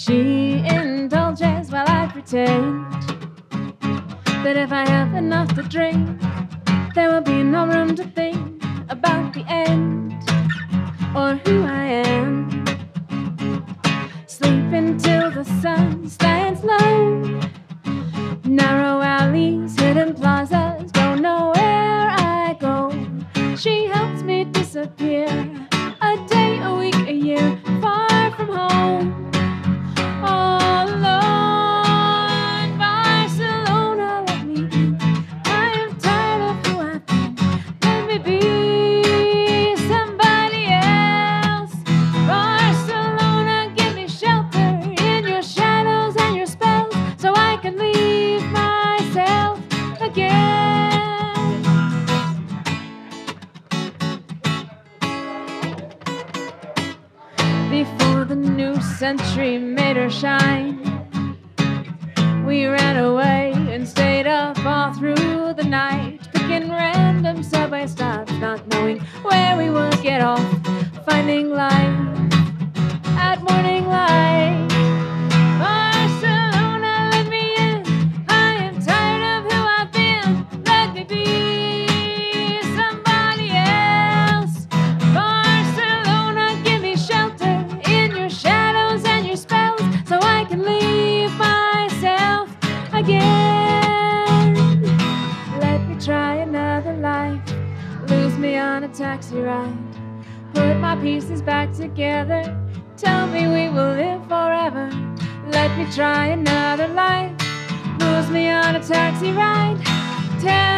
She indulges while I pretend that if I have enough to drink, there will be no room to think about the end or who. Century made her shine. We ran away and stayed up all through the night, picking random subway stops, not knowing where we would get off, finding life can leave myself again. Let me try another life. Lose me on a taxi ride. Put my pieces back together. Tell me we will live forever. Let me try another life. Lose me on a taxi ride. Tell